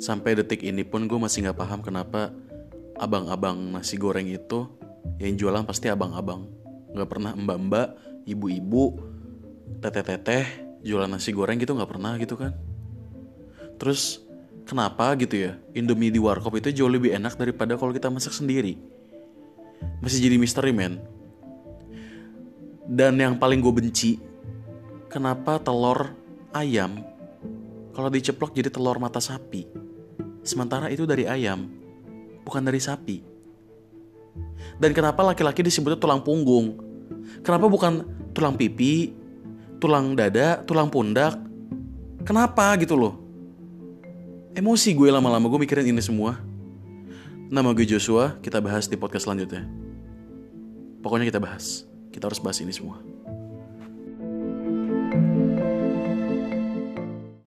Sampai detik ini pun gue masih nggak paham kenapa abang-abang nasi goreng itu yang jualan pasti abang-abang. Nggak pernah mbak-mbak, ibu-ibu, teteh-teteh jualan nasi goreng gitu nggak pernah gitu kan. Terus kenapa gitu ya Indomie di warkop itu jauh lebih enak daripada kalau kita masak sendiri. Masih jadi misteri men. Dan yang paling gue benci, kenapa telur ayam kalau diceplok jadi telur mata sapi. Sementara itu dari ayam, bukan dari sapi. Dan kenapa laki-laki disebutnya tulang punggung? Kenapa bukan tulang pipi, tulang dada, tulang pundak? Kenapa gitu loh? Emosi gue lama-lama gue mikirin ini semua. Nama gue Joshua, kita bahas di podcast selanjutnya. Pokoknya kita bahas. Kita harus bahas ini semua.